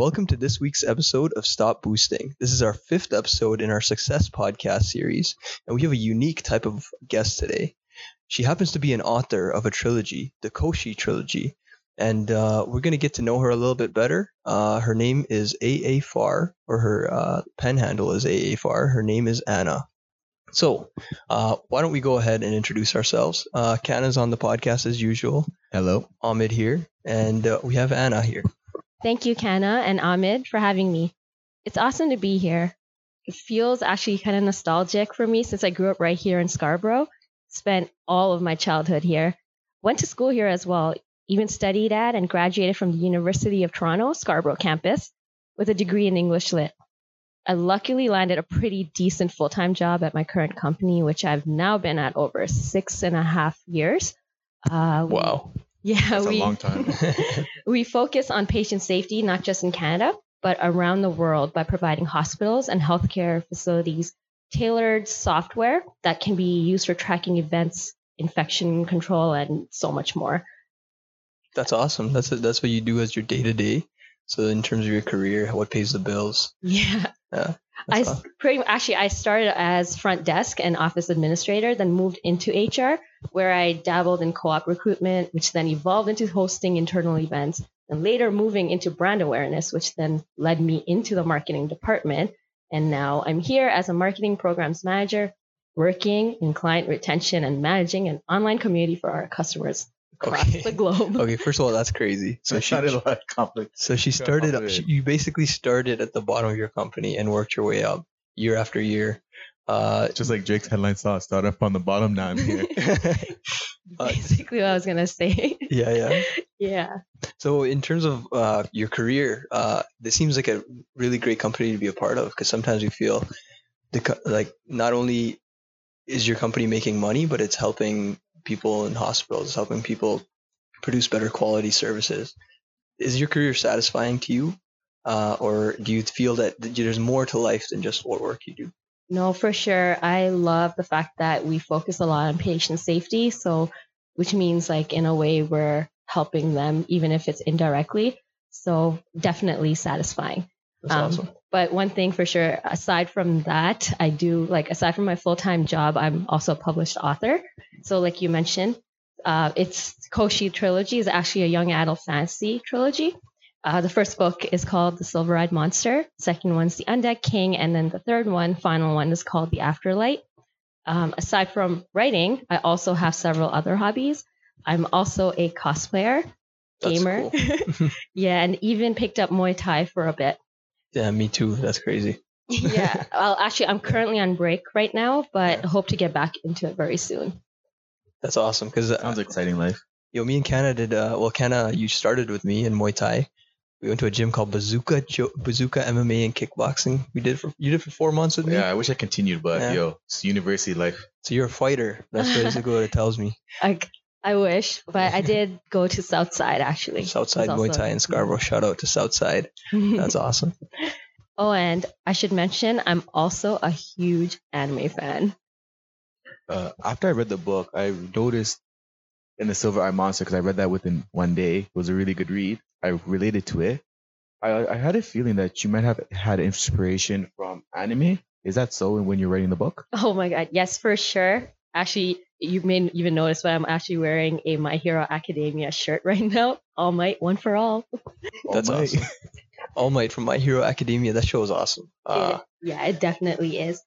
Welcome to this week's episode of Stop Boosting. This is our fifth episode in our Success podcast series, and we have a unique type of guest today. She happens to be an author of a trilogy, the Koshi trilogy, and uh, we're going to get to know her a little bit better. Uh, her name is AA Far, or her uh, pen handle is AA Far. Her name is Anna. So, uh, why don't we go ahead and introduce ourselves? Uh, Kana's on the podcast as usual. Hello. Ahmed here, and uh, we have Anna here. Thank you, Kana and Ahmed, for having me. It's awesome to be here. It feels actually kind of nostalgic for me since I grew up right here in Scarborough. Spent all of my childhood here. Went to school here as well. Even studied at and graduated from the University of Toronto, Scarborough campus, with a degree in English Lit. I luckily landed a pretty decent full time job at my current company, which I've now been at over six and a half years. Uh, Wow. Yeah, That's we, a long time. we focus on patient safety, not just in Canada, but around the world by providing hospitals and healthcare facilities tailored software that can be used for tracking events, infection control, and so much more. That's awesome. That's that's what you do as your day to day. So in terms of your career, what pays the bills? Yeah. Yeah, I pretty actually I started as front desk and office administrator, then moved into HR, where I dabbled in co-op recruitment, which then evolved into hosting internal events, and later moving into brand awareness, which then led me into the marketing department. And now I'm here as a marketing programs manager, working in client retention and managing an online community for our customers across Okay. the globe. Okay, first of all, that's crazy. So So she, she had a lot of conflict. so she started. probably. She, you basically started at the bottom of your company and worked your way up year after year. Uh, Just like Drake's headline saw, start up on the bottom, now I'm here. Uh, Basically, what I was gonna say. yeah, yeah. yeah. So in terms of uh, your career, uh, this seems like a really great company to be a part of because sometimes you feel the co- like not only is your company making money, but it's helping people in hospitals, helping people produce better quality services. Is your career satisfying to you, uh, or do you feel that there's more to life than just what work you do? No, for sure. I love the fact that we focus a lot on patient safety. So, which means like in a way we're helping them, even if it's indirectly. So, definitely satisfying. That's Um, awesome. But one thing for sure, aside from that, I do like, aside from my full time job, I'm also a published author. So, like you mentioned, uh, it's Koshi Trilogy is actually a young adult fantasy trilogy. Uh, the first book is called The Silver Eyed Monster. Second one's The Undead King. And then the third one, final one, is called The Afterlight. Um, aside from writing, I also have several other hobbies. I'm also a cosplayer, That's gamer. cool. yeah, and even picked up Muay Thai for a bit. Yeah, me too. That's crazy. yeah. Well, actually, I'm currently on break right now, but Yeah. hope to get back into it very soon. That's awesome because Sounds exciting life. Yo, me and Kana did. Uh, well, Kana, you started with me in Muay Thai. We went to a gym called Bazooka Jo- Bazooka MMA and kickboxing. We did for you did for four months with me. Yeah, I wish I continued, but Yeah. yo, it's university life. So you're a fighter. That's basically what it tells me. I, I wish, but I did go to Southside actually. Southside It's Muay also- Thai in Scarborough. Shout out to Southside. That's awesome. oh, and I should mention, I'm also a huge anime fan. Uh, after I read the book, I noticed in the Silver Eye Monster because I read that within one day. It was a really good read. I related to it. I, I had a feeling that you might have had inspiration from anime. Is that so? When you're writing the book? Oh my god, yes, for sure. Actually, you may even notice, but I'm actually wearing a My Hero Academia shirt right now. All Might, one for all. That's my. awesome. All Might from My Hero Academia. That show is awesome. Uh, It- yeah, it definitely is.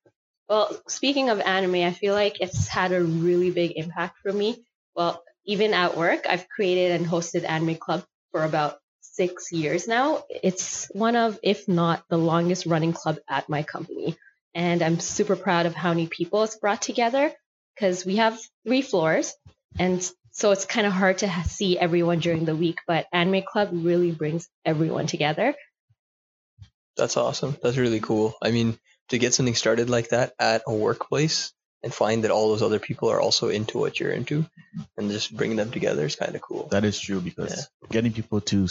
Well, speaking of anime, I feel like it's had a really big impact for me. Well, even at work, I've created and hosted anime club for about six years now. It's one of, if not the longest running club at my company. And I'm super proud of how many people it's brought together because we have three floors. And so it's kind of hard to see everyone during the week, but anime club really brings everyone together. that's awesome. That's really cool. I mean, to get something started like that at a workplace and find that all those other people are also into what you're into and just bringing them together is kind of cool. That is true because Yeah. getting people to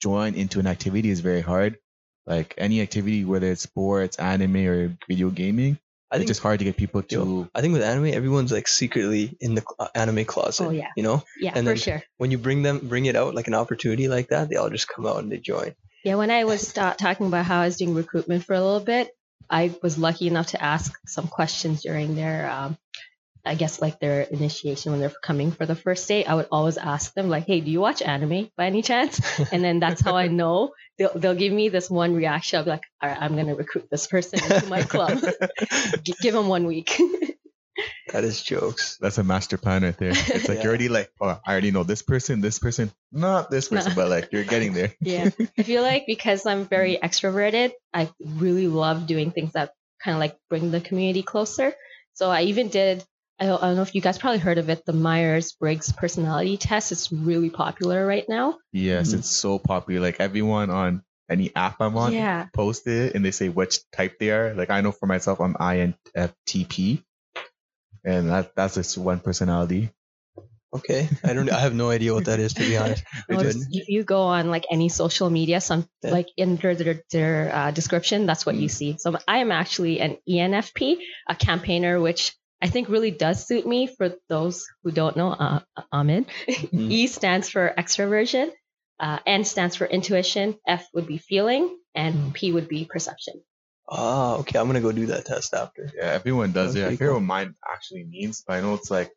join into an activity is very hard. Like any activity, whether it's sports, anime, or video gaming, I it's think just hard to get people to. Yo, I think with anime, everyone's like secretly in the cl- uh, anime closet. Oh, yeah. You know, Yeah, And for then- sure. when you bring them, bring it out like an opportunity like that, they all just come out and they join. Yeah, when I was start talking about how I was doing recruitment for a little bit, I was lucky enough to ask some questions during their, um, I guess, like their initiation when they're coming for the first date. I would always ask them, like, "Hey, do you watch anime by any chance?" And then that's how I know they'll they'll give me this one reaction. I'll like, "All right, I'm gonna recruit this person into my club. Give them one week." that is jokes. That's a master plan right there. It's like Yeah. you're already like, oh, I already know this person, this person, not this person, Nah. but like you're getting there. yeah, I feel like because I'm very mm-hmm. extroverted, I really love doing things that kind of like bring the community closer. So I even did. I don't, I don't know if you guys probably heard of it, the Myers Briggs personality test. It's really popular right now. Yes, Mhm. it's so popular. Like everyone on any app I'm on Yeah. post it and they say which type they are. Like I know for myself, I'm INFTP, and that that's just one personality. Okay, I don't. I have no idea what that is to be honest. Well, if you go on like any social media, some Yeah. like in their, their uh, description, that's what you see. So I am actually an ENFP, a campaigner, which I think really does suit me. For those who don't know, uh, Ahmed, Mm. E stands for extroversion, uh, N stands for intuition, F would be feeling, and P would be perception. Ah, okay. I'm gonna go do that test after. yeah, everyone does That's it. I pretty forget cool. what mine actually means, but I know it's like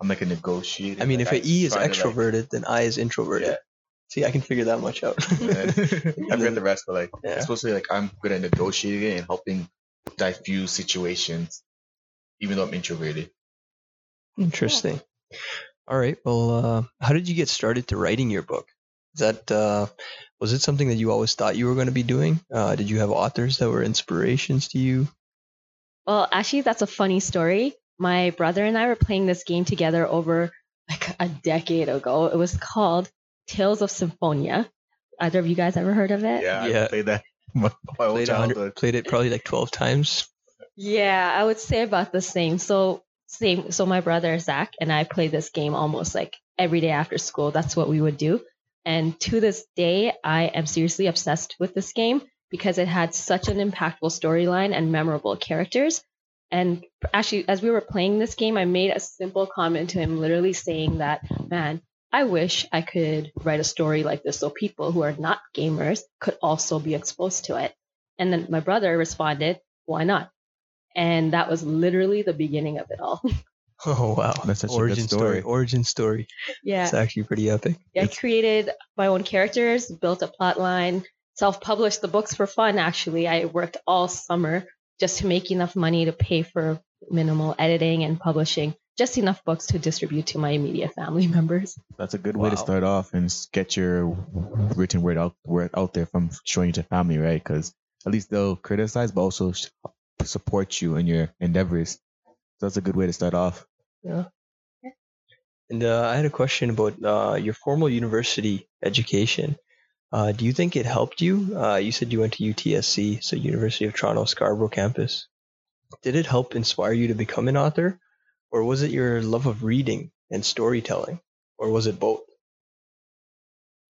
I'm like a negotiator. I mean, like, if an E is try to, like- extroverted, then I is introverted. Yeah. See, I can figure that much out. I forget the rest, but like Yeah. it's supposed to be like I'm good at negotiating and helping diffuse situations, even though I'm introverted. Interesting. All right. Well, uh, how did you get started to writing your book? Is that uh, was it something that you always thought you were going to be doing? Uh, did you have authors that were inspirations to you? Well, actually, that's a funny story. My brother and I were playing this game together over like a decade ago. It was called Tales of Symphonia. Either of you guys ever heard of it? Yeah, Yeah. I played that my, my Played, a childhood. played it probably like twelve times. Yeah, I would say about the same. So same. So my brother Zach and I play this game almost like every day after school. That's what we would do. And to this day, I am seriously obsessed with this game because it had such an impactful storyline and memorable characters. And actually, as we were playing this game, I made a simple comment to him, literally saying that, man, I wish I could write a story like this so people who are not gamers could also be exposed to it. And then my brother responded, why not? And that was literally the beginning of it all. Oh wow, That's such a good origin story. Origin story. yeah. It's actually pretty epic. I created my own characters, built a plot line, self published the books for fun, actually. I worked all summer just to make enough money to pay for minimal editing and publishing, just enough books to distribute to my immediate family members. That's a good way to start off and get your written word out word out there from showing it to family, right? Because at least they'll criticize, but also s- support you in your endeavors. So that's a good way to start off. Yeah. And uh, I had a question about uh, your formal university education. Uh, do you think it helped you? Uh, you said you went to UTSC, so University of Toronto Scarborough campus. Did it help inspire you to become an author, or was it your love of reading and storytelling, or was it both?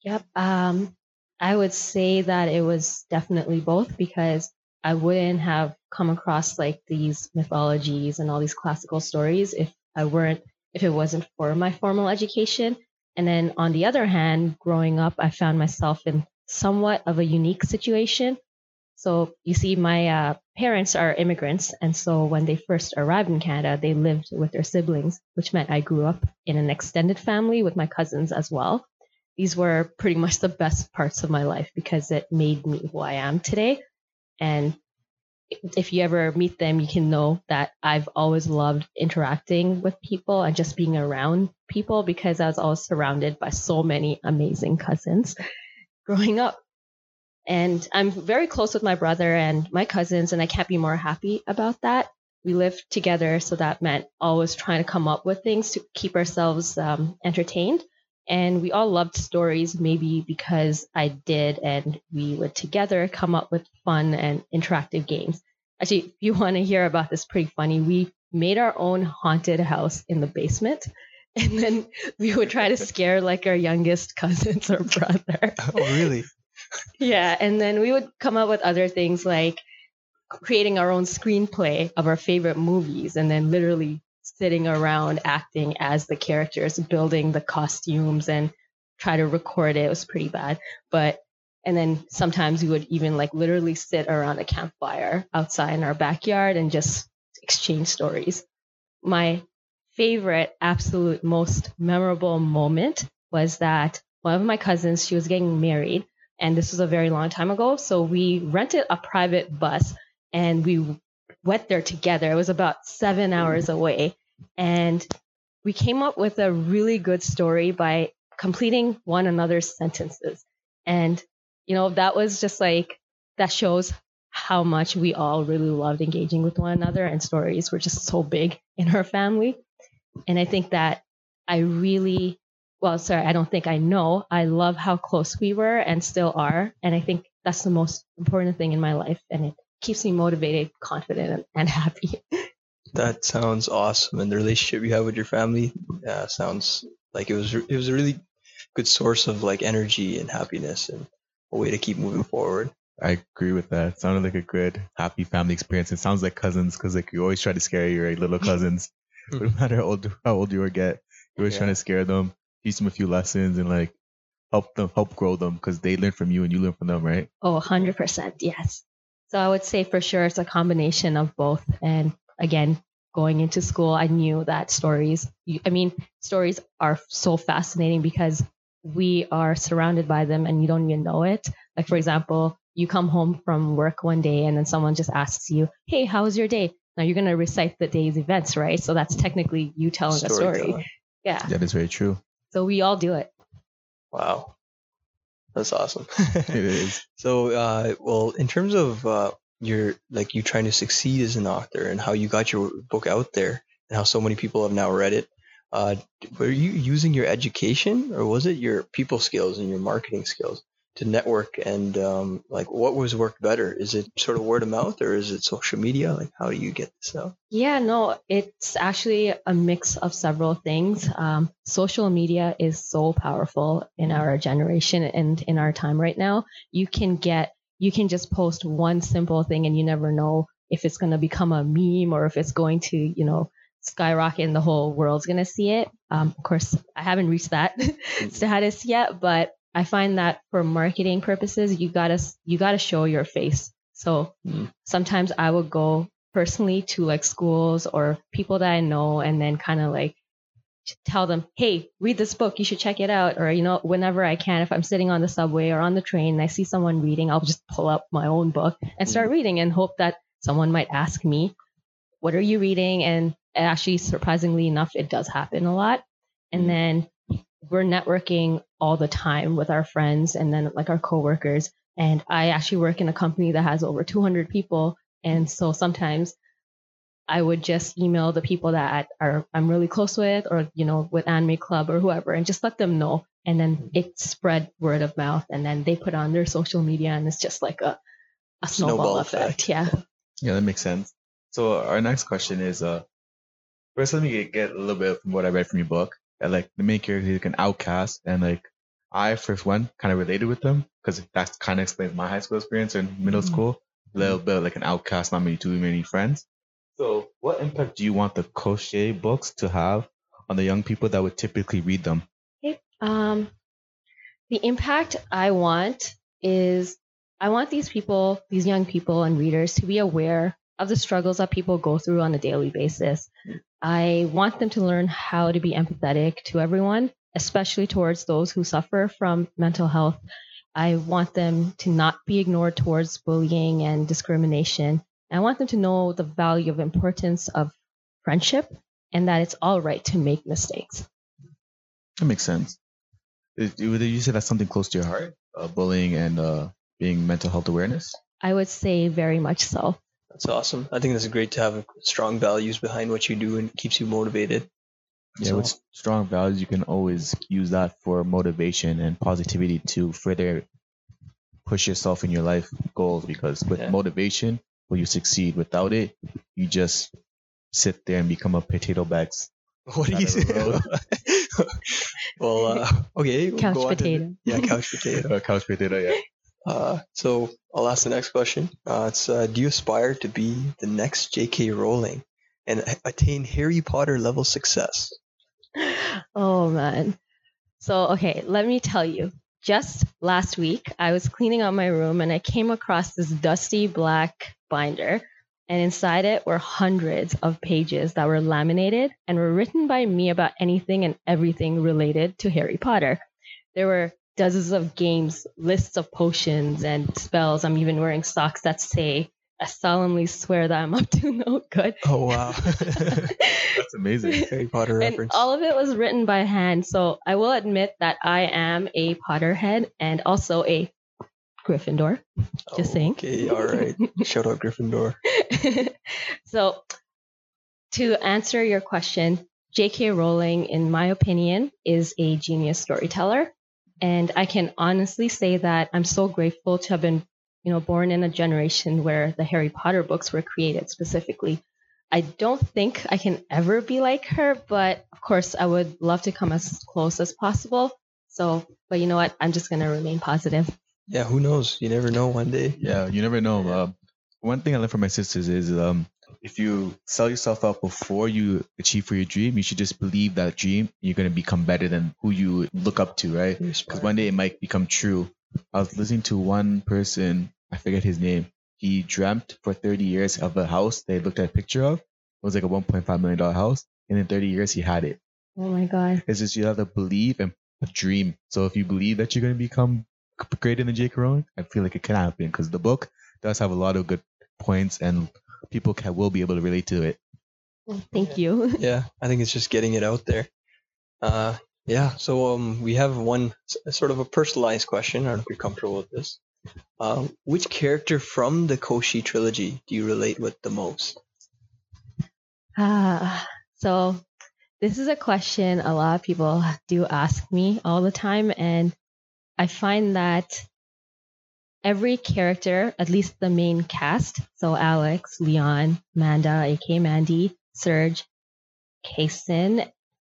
Yep. Um, I would say that it was definitely both because I wouldn't have come across like these mythologies and all these classical stories if I weren't if it wasn't for my formal education. And then on the other hand, growing up, I found myself in somewhat of a unique situation. So you see, my uh, parents are immigrants, and so when they first arrived in Canada, they lived with their siblings, which meant I grew up in an extended family with my cousins as well these were pretty much the best parts of my life because it made me who I am today. And if you ever meet them, you can know that I've always loved interacting with people and just being around people because I was always surrounded by so many amazing cousins growing up. And I'm very close with my brother and my cousins, and I can't be more happy about that. We lived together, so that meant always trying to come up with things to keep ourselves um, entertained and we all loved stories maybe because i did and we would together come up with fun and interactive games actually if you want to hear about this pretty funny we made our own haunted house in the basement and then we would try to scare like our youngest cousins or brother Oh, really? yeah, and then we would come up with other things like creating our own screenplay of our favorite movies and then literally sitting around acting as the characters, building the costumes and try to record it. It was pretty bad. But And then sometimes we would even like literally sit around a campfire outside in our backyard and just exchange stories. My favorite, absolute most memorable moment was that one of my cousins, she was getting married, and this was a very long time ago. So we rented a private bus and we went there together. It was about seven mm. hours away. And we came up with a really good story by completing one another's sentences. And, you know, that was just like, that shows how much we all really loved engaging with one another and stories were just so big in our family. And I think that I really, well, sorry, I don't think I know. I love how close we were and still are. And I think that's the most important thing in my life. And it keeps me motivated, confident, and happy. That sounds awesome, and the relationship you have with your family uh, sounds like it was it was a really good source of like energy and happiness and a way to keep moving forward. I agree with that. It sounded like a good, happy family experience. It sounds like cousins because like you always try to scare your little cousins, no matter how old how old you are, get. You're always Yeah. trying to scare them, teach them a few lessons, and like help them help grow them because they learn from you and you learn from them, right? Oh, 100%. Yes. So I would say for sure it's a combination of both. And again, going into school, I knew that stories, I mean, stories are so fascinating because we are surrounded by them and you don't even know it. Like, for example, you come home from work one day and then someone just asks you, Hey, how was your day? Now you're going to recite the day's events, right? So that's technically you telling a story. Storytelling. Yeah. That is very true. So we all do it. Wow, that's awesome. It is. So, uh, well, in terms of uh, your like you trying to succeed as an author and how you got your book out there and how so many people have now read it, uh, were you using your education or was it your people skills and your marketing skills to network and um, like what was worked better? Is it sort of word of mouth or is it social media? Like how do you get this out? Yeah, no, it's actually a mix of several things. Um, social media is so powerful in our generation and in our time right now. You can get, you can just post one simple thing and you never know if it's going to become a meme or if it's going to, you know, skyrocket and the whole world's going to see it. Um, of course, I haven't reached that status yet, but I find that for marketing purposes, you gotta you gotta show your face. So Mm. sometimes I would go personally to like schools or people that I know, and then kind of like tell them, "Hey, read this book. You should check it out." Or you know, whenever I can, if I'm sitting on the subway or on the train and I see someone reading, I'll just pull up my own book and start reading and hope that someone might ask me, "What are you reading?" And actually, surprisingly enough, it does happen a lot. And then we're networking all the time with our friends and then like our coworkers. And I actually work in a company that has over 200 people. And so sometimes I would just email the people that are I'm really close with or, you know, with Anime Club or whoever and just let them know. And then it spread word of mouth and then they put on their social media and it's just like a, a snowball, Snowball effect. effect. Yeah. Yeah, that makes sense. So our next question is uh first let me get, get a little bit from what I read from your book. That like the main character is like an outcast and like I first one kind of related with them because that kind of explains my high school experience and middle Mhm. school. A little bit like an outcast, not many too many friends. So what impact do you want the Koshi books to have on the young people that would typically read them? Um, the impact I want is I want these people, these young people and readers to be aware of the struggles that people go through on a daily basis. I want them to learn how to be empathetic to everyone, especially towards those who suffer from mental health. I want them to not be ignored towards bullying and discrimination. I want them to know the value of importance of friendship and that it's all right to make mistakes. That makes sense. Would you say that's something close to your heart? Uh, bullying and uh, being mental health awareness? I would say very much so. That's awesome. I think that's great to have strong values behind what you do and keeps you motivated. Yeah, So- with strong values, you can always use that for motivation and positivity to further push yourself in your life goals. Because with Yeah. motivation, will you succeed? Without it, you just sit there and become a potato bags. What do you Side say? well, uh, okay. we'll Couch go the- potato. yeah, couch potato. A couch potato, yeah. Uh, so I'll ask the next question. Uh, it's uh, Do you aspire to be the next J.K. Rowling and attain Harry Potter level success? oh man. So okay, let me tell you. just last week, I was cleaning out my room and I came across this dusty black binder. And inside it were hundreds of pages that were laminated and were written by me about anything and everything related to Harry Potter. There were dozens of games, lists of potions and spells. I'm even wearing socks that say, I solemnly swear that I'm up to no good. Oh wow, That's amazing. Harry Potter And reference. all of it was written by hand. So I will admit that I am a Potterhead and also a Gryffindor. just saying. Okay, all right. Shout out Gryffindor. so to answer your question, J.K. Rowling, in my opinion, is a genius storyteller. And I can honestly say that I'm so grateful to have been, you know, born in a generation where the Harry Potter books were created specifically. I don't think I can ever be like her, but of course I would love to come as close as possible. So, but you know what? I'm just gonna remain positive. Yeah, who knows? You never know. One day. Yeah, you never know. Yeah. Um, one thing I learned from my sisters is um, if you sell yourself out before you achieve for your dream, you should just believe that dream. You're gonna become better than who you look up to, right? Because one day it might become true. I was listening to one person, I forget his name. He dreamt for 30 years of a house they looked at a picture of. It was like a 1.5 million dollar house, and in 30 years he had it. Oh my god. It's just you have to believe and a dream. So if you believe that you're gonna become greater than J.K. Rowling, I feel like it can happen because the book does have a lot of good points, and people can will be able to relate to it. Thank you. yeah, I think it's just getting it out there. Uh, yeah. So um, we have one sort of a personalized question. I don't know if you're comfortable with this. Um, which character from the Koshi trilogy do you relate with the most? Ah, so this is a question a lot of people do ask me all the time, and I find that every character, at least the main cast, so Alex, Leon, Manda, aka Mandy, Serge, Kason,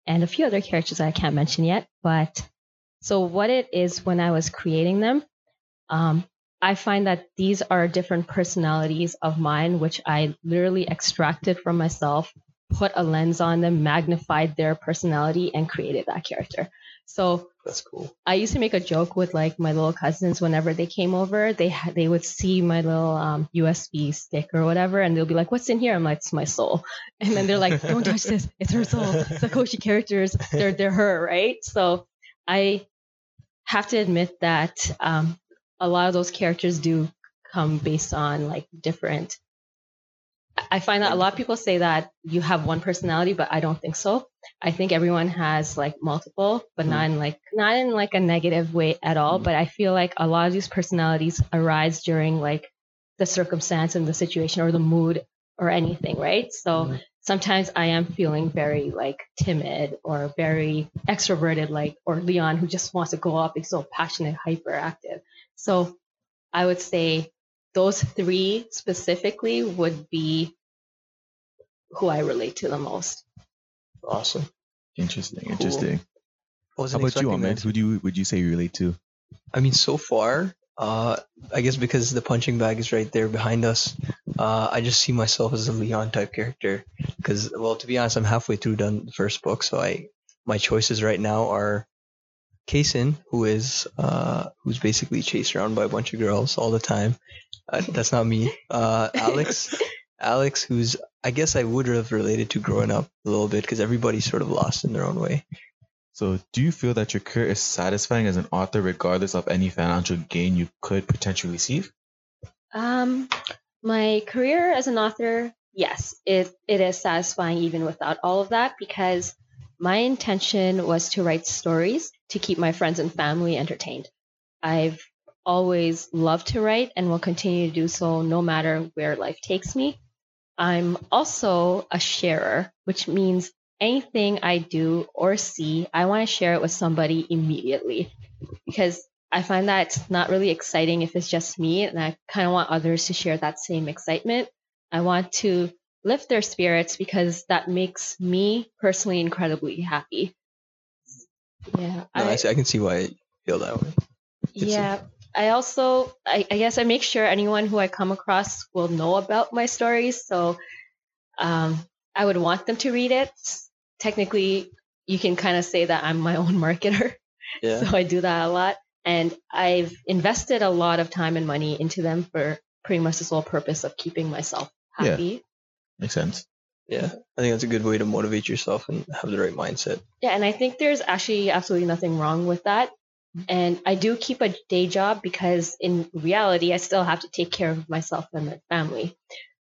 and a few other characters I can't mention yet, but so what it is when I was creating them, um, I find that these are different personalities of mine, which I literally extracted from myself, put a lens on them, magnified their personality, and created that character. So That's cool. I used to make a joke with like my little cousins whenever they came over. They ha- they would see my little um, USB stick or whatever, and they'll be like, "What's in here?" I'm like, "It's my soul." And then they're like, "Don't touch this. It's her soul. Sakoshi characters. They're they're her, right?" So I have to admit that um, a lot of those characters do come based on like different. I find that a lot of people say that you have one personality, but I don't think so. I think everyone has like multiple, but not in like not in like a negative way at all. Mm. But I feel like a lot of these personalities arise during like the circumstance and the situation or the mood or anything, right? So Mhm. sometimes I am feeling very like timid or very extroverted, like or Leon who just wants to go up, he's so passionate, hyperactive. So I would say those three specifically would be who I relate to the most. Awesome. Interesting, Cool. interesting. I How about you, Ahmed? Who do you would you say you relate to? I mean, so far, uh, I guess because the punching bag is right there behind us, uh, I just see myself as a Leon type character. Because, well, to be honest, I'm halfway through done the first book, so I my choices right now are Kason, who is uh, who's basically chased around by a bunch of girls all the time. Uh, that's not me. Uh, Alex, Alex, who's I guess I would have related to growing up a little bit because everybody's sort of lost in their own way. So, do you feel that your career is satisfying as an author, regardless of any financial gain you could potentially receive? Um, my career as an author, yes, it it is satisfying even without all of that because my intention was to write stories to keep my friends and family entertained. I've always loved to write and will continue to do so no matter where life takes me. I'm also a sharer, which means anything I do or see, I want to share it with somebody immediately because I find that it's not really exciting if it's just me, and I kind of want others to share that same excitement. I want to lift their spirits because that makes me personally incredibly happy. Yeah, No, I- I, can see why you feel that way. Yeah. I also, I, I guess I make sure anyone who I come across will know about my stories. So um, I would want them to read it. Technically, you can kind of say that I'm my own marketer. Yeah. So I do that a lot. And I've invested a lot of time and money into them for pretty much the sole purpose of keeping myself Yeah. Happy. Makes sense. Yeah, I think that's a good way to motivate yourself and have the right mindset. Yeah, and I think there's actually absolutely nothing wrong with that. And I do keep a day job because in reality, I still have to take care of myself and my family.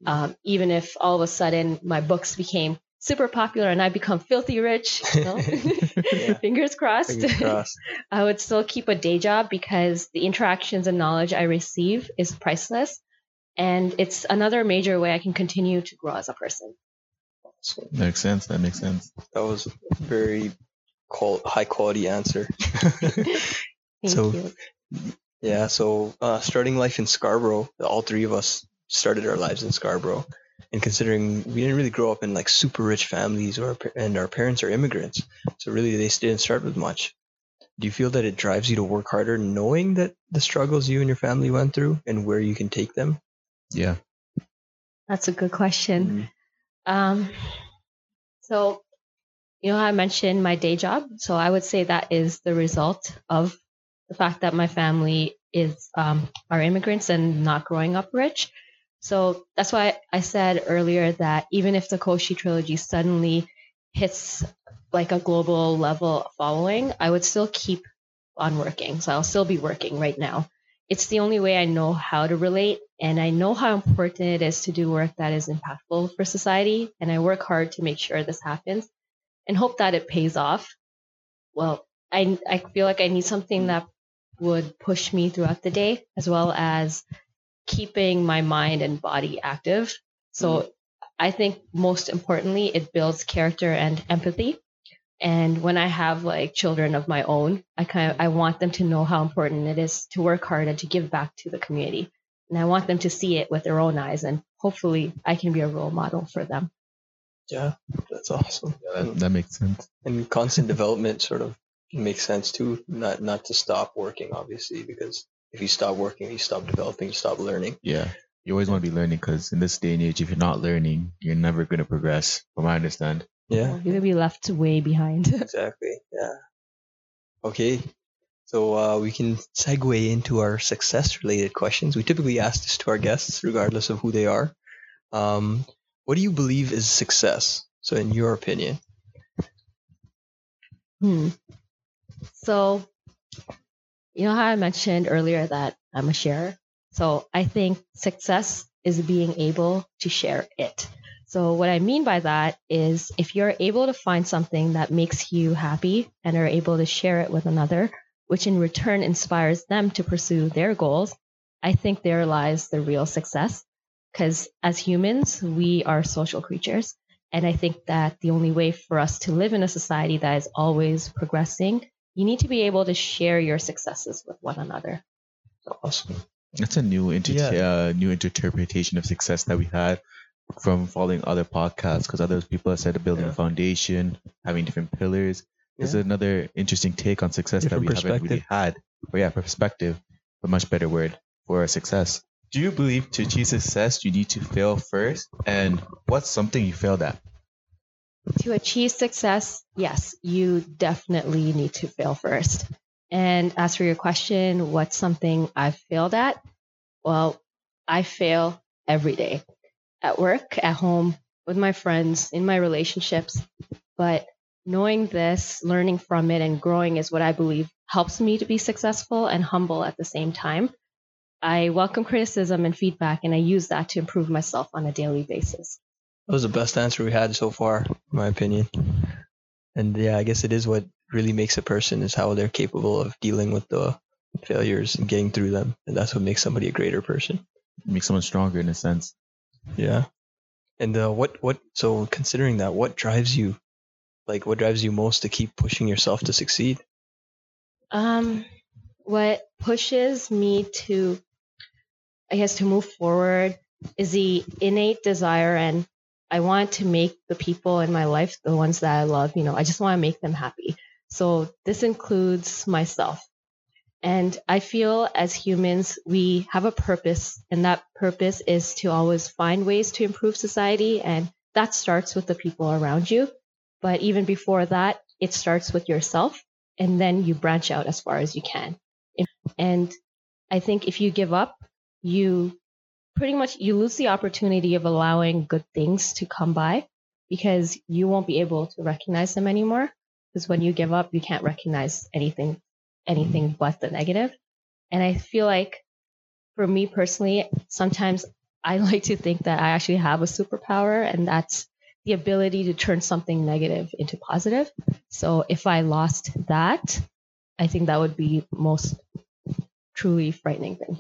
Um, even if all of a sudden my books became super popular and I become filthy rich, you know? Yeah. fingers crossed. Fingers crossed. I would still keep a day job because the interactions and knowledge I receive is priceless. And it's another major way I can continue to grow as a person. So Makes sense. That makes sense. that was a very qual- high quality answer. Thank So- you. Yeah, so uh, starting life in Scarborough, all three of us started our lives in Scarborough. And considering we didn't really grow up in like super rich families or and our parents are immigrants, so really they didn't start with much. Do you feel that it drives you to work harder knowing that the struggles you and your family went through and where you can take them? Yeah. That's a good question. Um, so, you know, I mentioned my day job. So I would say that is the result of the fact that my family is um, are immigrants and not growing up rich. So that's why I said earlier that even if the Koshi trilogy suddenly hits like a global level following, I would still keep on working. So I'll still be working right now. It's the only way I know how to relate, and I know how important it is to do work that is impactful for society. And I work hard to make sure this happens and hope that it pays off. Well, I, I feel like I need something that would push me throughout the day, as well as keeping my mind and body active. So mm-hmm. I think most importantly, it builds character and empathy. And when I have like children of my own, I kind of I want them to know how important it is to work hard and to give back to the community. And I want them to see it with their own eyes and hopefully I can be a role model for them. Yeah, that's awesome. Yeah, that, that makes sense. and constant development sort of makes sense too. Not not to stop working, obviously, because if you stop working, you stop developing, you stop learning. Yeah. You always want to be learning because in this day and age, if you're not learning, you're never going to progress, from what I understand. Yeah, You're gonna be left way behind. exactly. Yeah. Okay. So uh, we can segue into our success-related questions. We typically ask this to our guests, regardless of who they are. Um, what do you believe is success? So, in your opinion, Hmm. So, you know how I mentioned earlier that I'm a sharer? So, I think success is being able to share it. So, what I mean by that is if you're able to find something that makes you happy and are able to share it with another, which in return inspires them to pursue their goals, I think there lies the real success. Because as humans, we are social creatures. And I think that the only way for us to live in a society that is always progressing, you need to be able to share your successes with one another. awesome. That's a new inter- Yeah. uh, new interpretation of success that we had from following other podcasts because other people have said building Yeah. a foundation, having different pillars. This Yeah. is another interesting take on success Different that we haven't really had. But yeah, perspective, a much better word for success. Do you believe to achieve success you need to fail first? And what's something you failed at? To achieve success, yes, you definitely need to fail first. And as for your question, what's something I've failed at? Well, I fail every day at work, at home, with my friends, in my relationships. But knowing this, learning from it, and growing is what I believe helps me to be successful and humble at the same time. I welcome criticism and feedback, and I use that to improve myself on a daily basis. That was the best answer we had so far, in my opinion. And yeah, I guess it is what really makes a person is how they're capable of dealing with the failures and getting through them. And that's what makes somebody a greater person. Makes someone stronger in a sense. Yeah. And uh, what what so considering that, what drives you? Like what drives you most to keep pushing yourself to succeed? Um, what pushes me to, I guess, to move forward is the innate desire, and I want to make the people in my life, the ones that I love, you know, I just want to make them happy. So this includes myself. And I feel as humans, we have a purpose, and that purpose is to always find ways to improve society. And that starts with the people around you. But even before that, it starts with yourself and then you branch out as far as you can. And I think if you give up, you pretty much you lose the opportunity of allowing good things to come by because you won't be able to recognize them anymore. Because when you give up, you can't recognize anything, anything but the negative. And I feel like for me personally, sometimes I like to think that I actually have a superpower and that's the ability to turn something negative into positive. So if I lost that, I think that would be most truly frightening thing.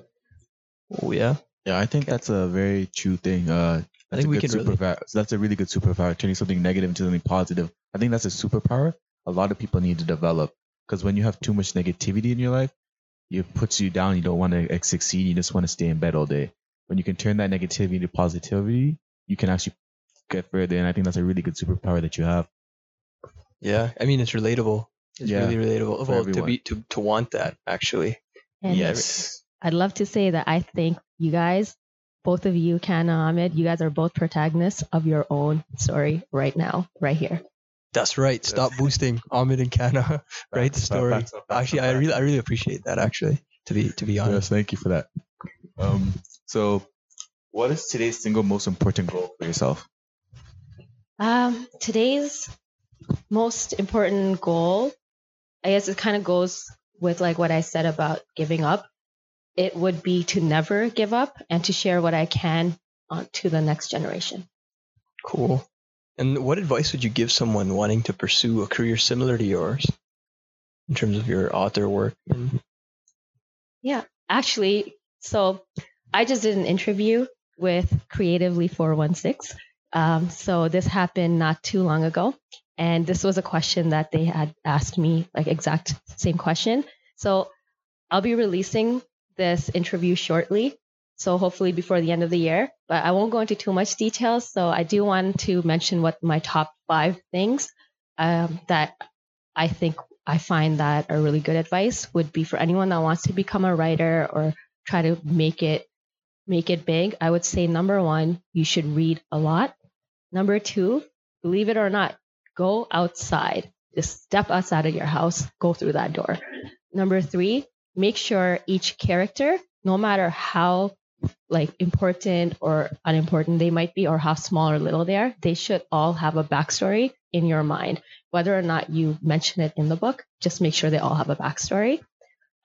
Oh yeah. Yeah, I think that's a very true thing. Uh, I think we good can really- superpower. So that's a really good superpower, turning something negative into something positive. I think that's a superpower a lot of people need to develop because when you have too much negativity in your life, it puts you down. You don't want to succeed. You just want to stay in bed all day. When you can turn that negativity to positivity, you can actually get further. And I think that's a really good superpower that you have. Yeah. I mean, it's relatable. It's Yeah, really relatable. Well, to be to to want that actually. And yes. I'd love to say that I think you guys, both of you, Kana Ahmed, you guys are both protagonists of your own story right now, right here. That's right. Stop boosting Ahmed and Kana. Write the Facts, story. facts, facts, Actually, I really I really appreciate that. Actually, to be to be honest. Yes, honest. thank you for that. Um, so, what is today's single most important goal for yourself? Um, today's most important goal, I guess it kind of goes with like what I said about giving up. It would be to never give up and to share what I can on to the next generation. Cool. And what advice would you give someone wanting to pursue a career similar to yours in terms of your author work? Yeah, Actually, so I just did an interview with Creatively 416. Um, so this happened not too long ago. And this was a question that they had asked me, like exact same question. So I'll be releasing this interview shortly. So hopefully before the end of the year, but I won't go into too much details. So I do want to mention what my top five things um, that I think I find that are really good advice would be for anyone that wants to become a writer or try to make it make it big. I would say number one, you should read a lot. Number two, believe it or not, go outside. Just step outside of your house, go through that door. Number three, make sure each character, no matter how like important or unimportant they might be or how small or little they are, they should all have a backstory in your mind. Whether or not you mention it in the book, just make sure they all have a backstory.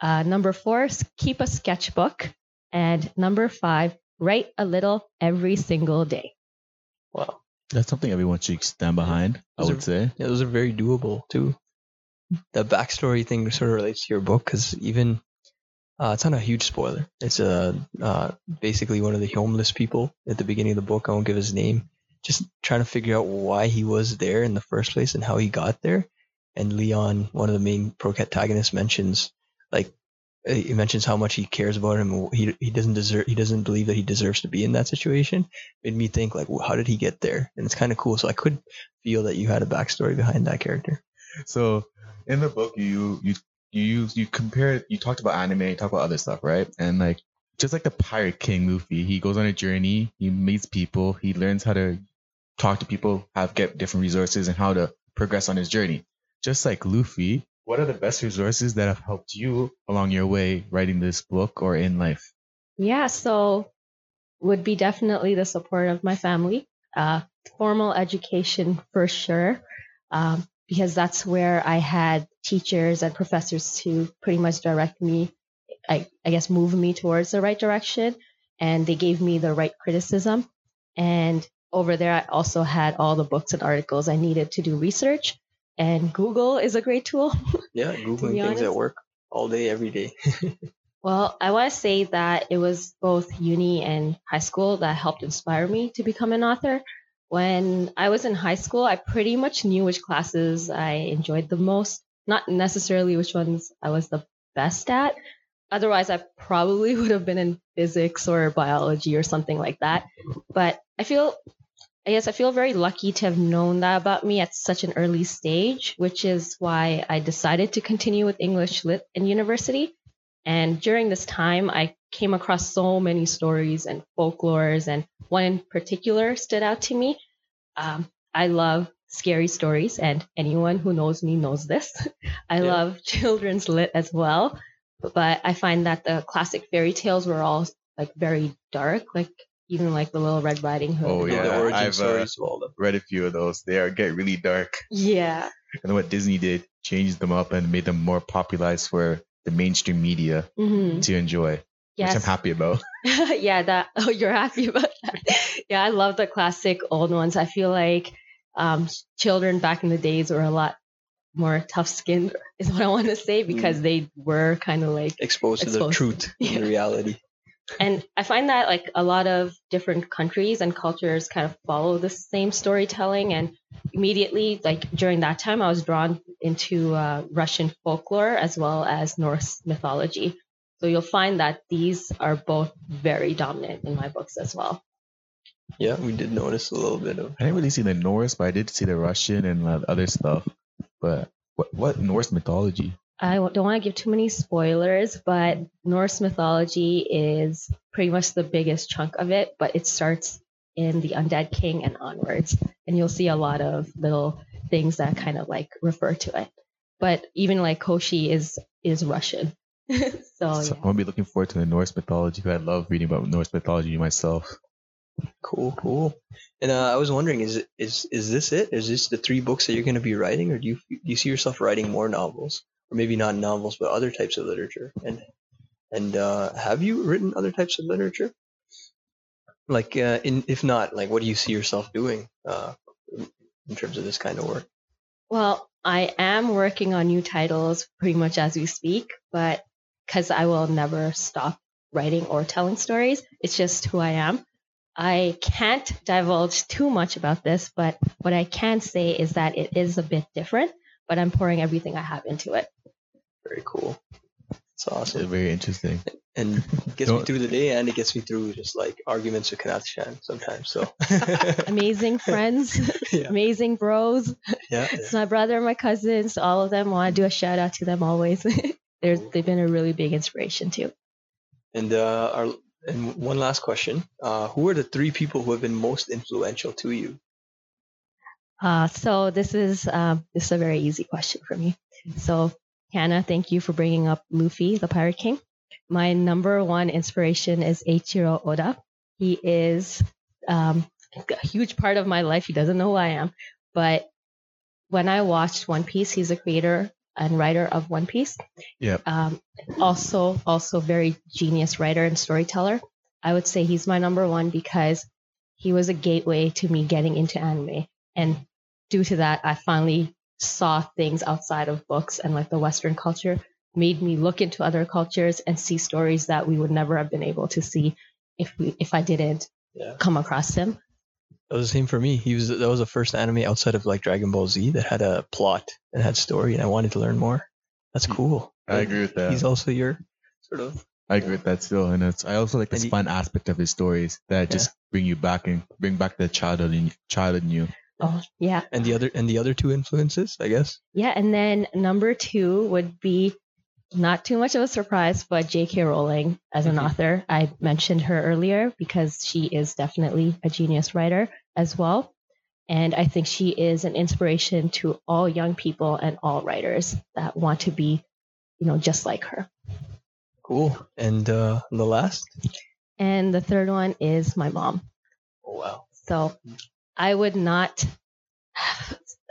Uh, number four, s- keep a sketchbook. And number five, write a little every single day. wow, That's something everyone should stand behind. I would are- say. yeah, those are very doable too. The backstory thing sort of relates to your book because even uh, it's not a huge spoiler. It's a uh, basically one of the homeless people at the beginning of the book. I won't give his name. Just trying to figure out why he was there in the first place and how he got there. And Leon, one of the main protagonists, mentions like he mentions how much he cares about him. He he doesn't deserve. He doesn't believe that he deserves to be in that situation. Made me think like, well, how did he get there? And it's kind of cool. So I could feel that you had a backstory behind that character. So in the book, you you you you compare you talked about anime, you about other stuff, right? And like just like the Pirate King Luffy, he goes on a journey, he meets people, he learns how to talk to people, have get different resources, and how to progress on his journey. Just like Luffy, what are the best resources that have helped you along your way writing this book or in life? Yeah, so would be definitely the support of my family. Uh, formal education for sure, um, because that's where I had teachers and professors to pretty much direct me, I, I guess, move me towards the right direction. And they gave me the right criticism. And over there, I also had all the books and articles I needed to do research. And Google is a great tool. Yeah, googling things honest. at work all day, every day. Well, I want to say that it was both uni and high school that helped inspire me to become an author. When I was in high school, I pretty much knew which classes I enjoyed the most, not necessarily which ones I was the best at. Otherwise, I probably would have been in physics or biology or something like that. But I feel, I guess I feel very lucky to have known that about me at such an early stage, which is why I decided to continue with English Lit in university. And during this time, I came across so many stories and folklores, and one in particular stood out to me. Um, I love scary stories, and anyone who knows me knows this. I Yeah. love children's lit as well. but I find that the classic fairy tales were all like very dark, like even like the Little Red Riding Hood. Oh, The- yeah, the origin I've, uh, stories of all of them. Read a few of those. They are get really dark. Yeah. And what Disney did, changed them up and made them more popularized for the mainstream media hmm to enjoy, which I'm happy about. yeah, that oh you're happy about that. yeah, I love the classic old ones. I feel like um, children back in the days were a lot more tough skinned is what I want to say because they were kind of like Exposed to the truth Yeah. and the reality. and I find that like a lot of different countries and cultures kind of follow the same storytelling and immediately like during that time I was drawn into uh, Russian folklore as well as Norse mythology. So you'll find that these are both very dominant in my books as well. Yeah, we did notice a little bit of. I didn't really see the Norse, but I did see the Russian and uh, other stuff. But what what Norse mythology? I don't want to give too many spoilers, but Norse mythology is pretty much the biggest chunk of it, but it starts in the Undead King and onwards. And you'll see a lot of little things that kind of like refer to it. But even like Koshi is is Russian. so, so yeah. I'm gonna be looking forward to the Norse mythology. 'cause I love reading about Norse mythology myself. Cool, cool. And uh, I was wondering, is is is this it? Is this the three books that you're going to be writing, or do you do you see yourself writing more novels, or maybe not novels, but other types of literature? And and uh, have you written other types of literature? Like, uh, in if not, like, what do you see yourself doing uh, in terms of this kind of work? Well, I am working on new titles pretty much as we speak, but because I will never stop writing or telling stories, it's just who I am. I can't divulge too much about this, but what I can say is that it is a bit different, but I'm pouring everything I have into it. Very cool. It's It's awesome, very interesting. and gets me Don't- through the day, and it gets me through just like arguments with Kanath Shan sometimes. So, Amazing friends, yeah, amazing bros. yeah. It's my brother and my cousins. All of them. I want to do a shout out to them always. They're, they've been a really big inspiration too. And uh, our and one last question: uh, Who are the three people who have been most influential to you? Uh, so this is um, this is a very easy question for me. So Hannah, thank you for bringing up Luffy, the Pirate King. My number one inspiration is Eiichiro Oda. He is um, a huge part of my life. He doesn't know who I am, but when I watched One Piece, he's the creator and writer of One Piece. Yep. Um, also, also very genius writer and storyteller. I would say he's my number one because he was a gateway to me getting into anime. And due to that, I finally saw things outside of books and like the Western culture made me look into other cultures and see stories that we would never have been able to see if we if I didn't Yeah, come across him. That was the same for me. He was that was the first anime outside of like Dragon Ball Z that had a plot and had story, and I wanted to learn more. That's cool. I agree with that. He's also your sort of I agree with that still, and it's I also like this fun aspect of his stories that just bring you back and bring back the childhood in childhood in you. Oh yeah, and the other and the other two influences, I guess. yeah. And then number two would be not too much of a surprise, but J.K. Rowling as an Mhm. author. I mentioned her earlier because she is definitely a genius writer as well. And I think she is an inspiration to all young people and all writers that want to be, you know, just like her. Cool. And uh, the last. And the third one is my mom. Oh wow. So I would not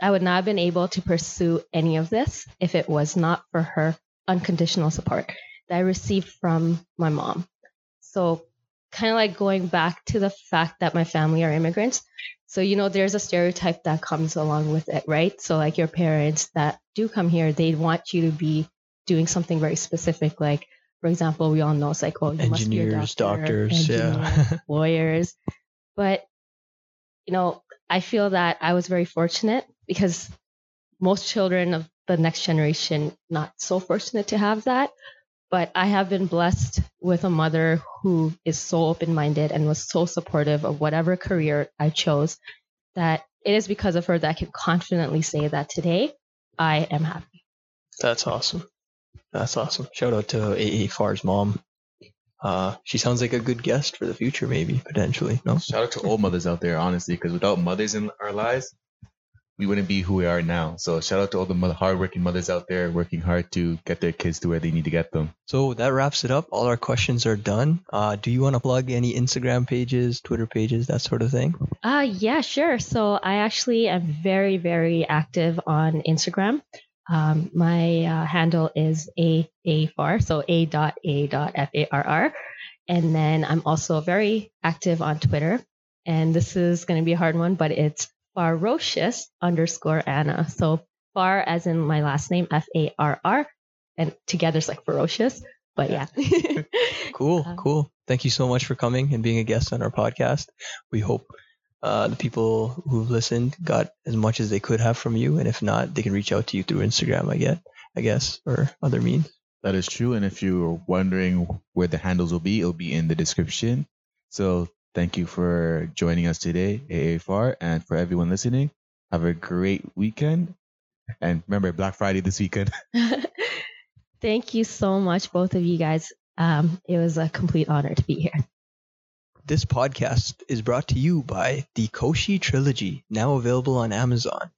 I would not have been able to pursue any of this if it was not for her unconditional support that I received from my mom. So kind of like going back to the fact that my family are immigrants. So you know there's a stereotype that comes along with it, right? So like your parents that do come here, they want you to be doing something very specific like for example, we all know it's like, oh, you must be a Engineers, doctor, doctors, yeah. lawyers. But, you know, I feel that I was very fortunate because most children of the next generation not so fortunate to have that. But I have been blessed with a mother who is so open minded and was so supportive of whatever career I chose that it is because of her that I can confidently say that today I am happy. That's awesome. That's awesome. Shout out to AA Farr's mom. Uh, she sounds like a good guest for the future, maybe potentially. No. Shout out to all mothers out there, honestly, because without mothers in our lives, we wouldn't be who we are now. So shout out to all the mother, hardworking mothers out there working hard to get their kids to where they need to get them. So that wraps it up. All our questions are done. Uh, do you want to plug any Instagram pages, Twitter pages, that sort of thing? Uh, yeah, sure. So I actually am very, very active on Instagram. Um, my uh, handle is a a far, so a dot a dot f a r r, and then I'm also very active on Twitter. And this is going to be a hard one, but it's Farrocious underscore Anna. So far as in my last name, F A R R, and together it's like ferocious. But yeah. Cool, Uh, cool. Thank you so much for coming and being a guest on our podcast. We hope uh, the people who've listened got as much as they could have from you, and if not, they can reach out to you through Instagram, I get, I guess, or other means. That is true. And if you're wondering where the handles will be, it'll be in the description. So thank you for joining us today, AAFR. And for everyone listening, have a great weekend. And remember, Black Friday this weekend. Thank you so much, both of you guys. Um, it was a complete honor to be here. This podcast is brought to you by the Koshi Trilogy, now available on Amazon.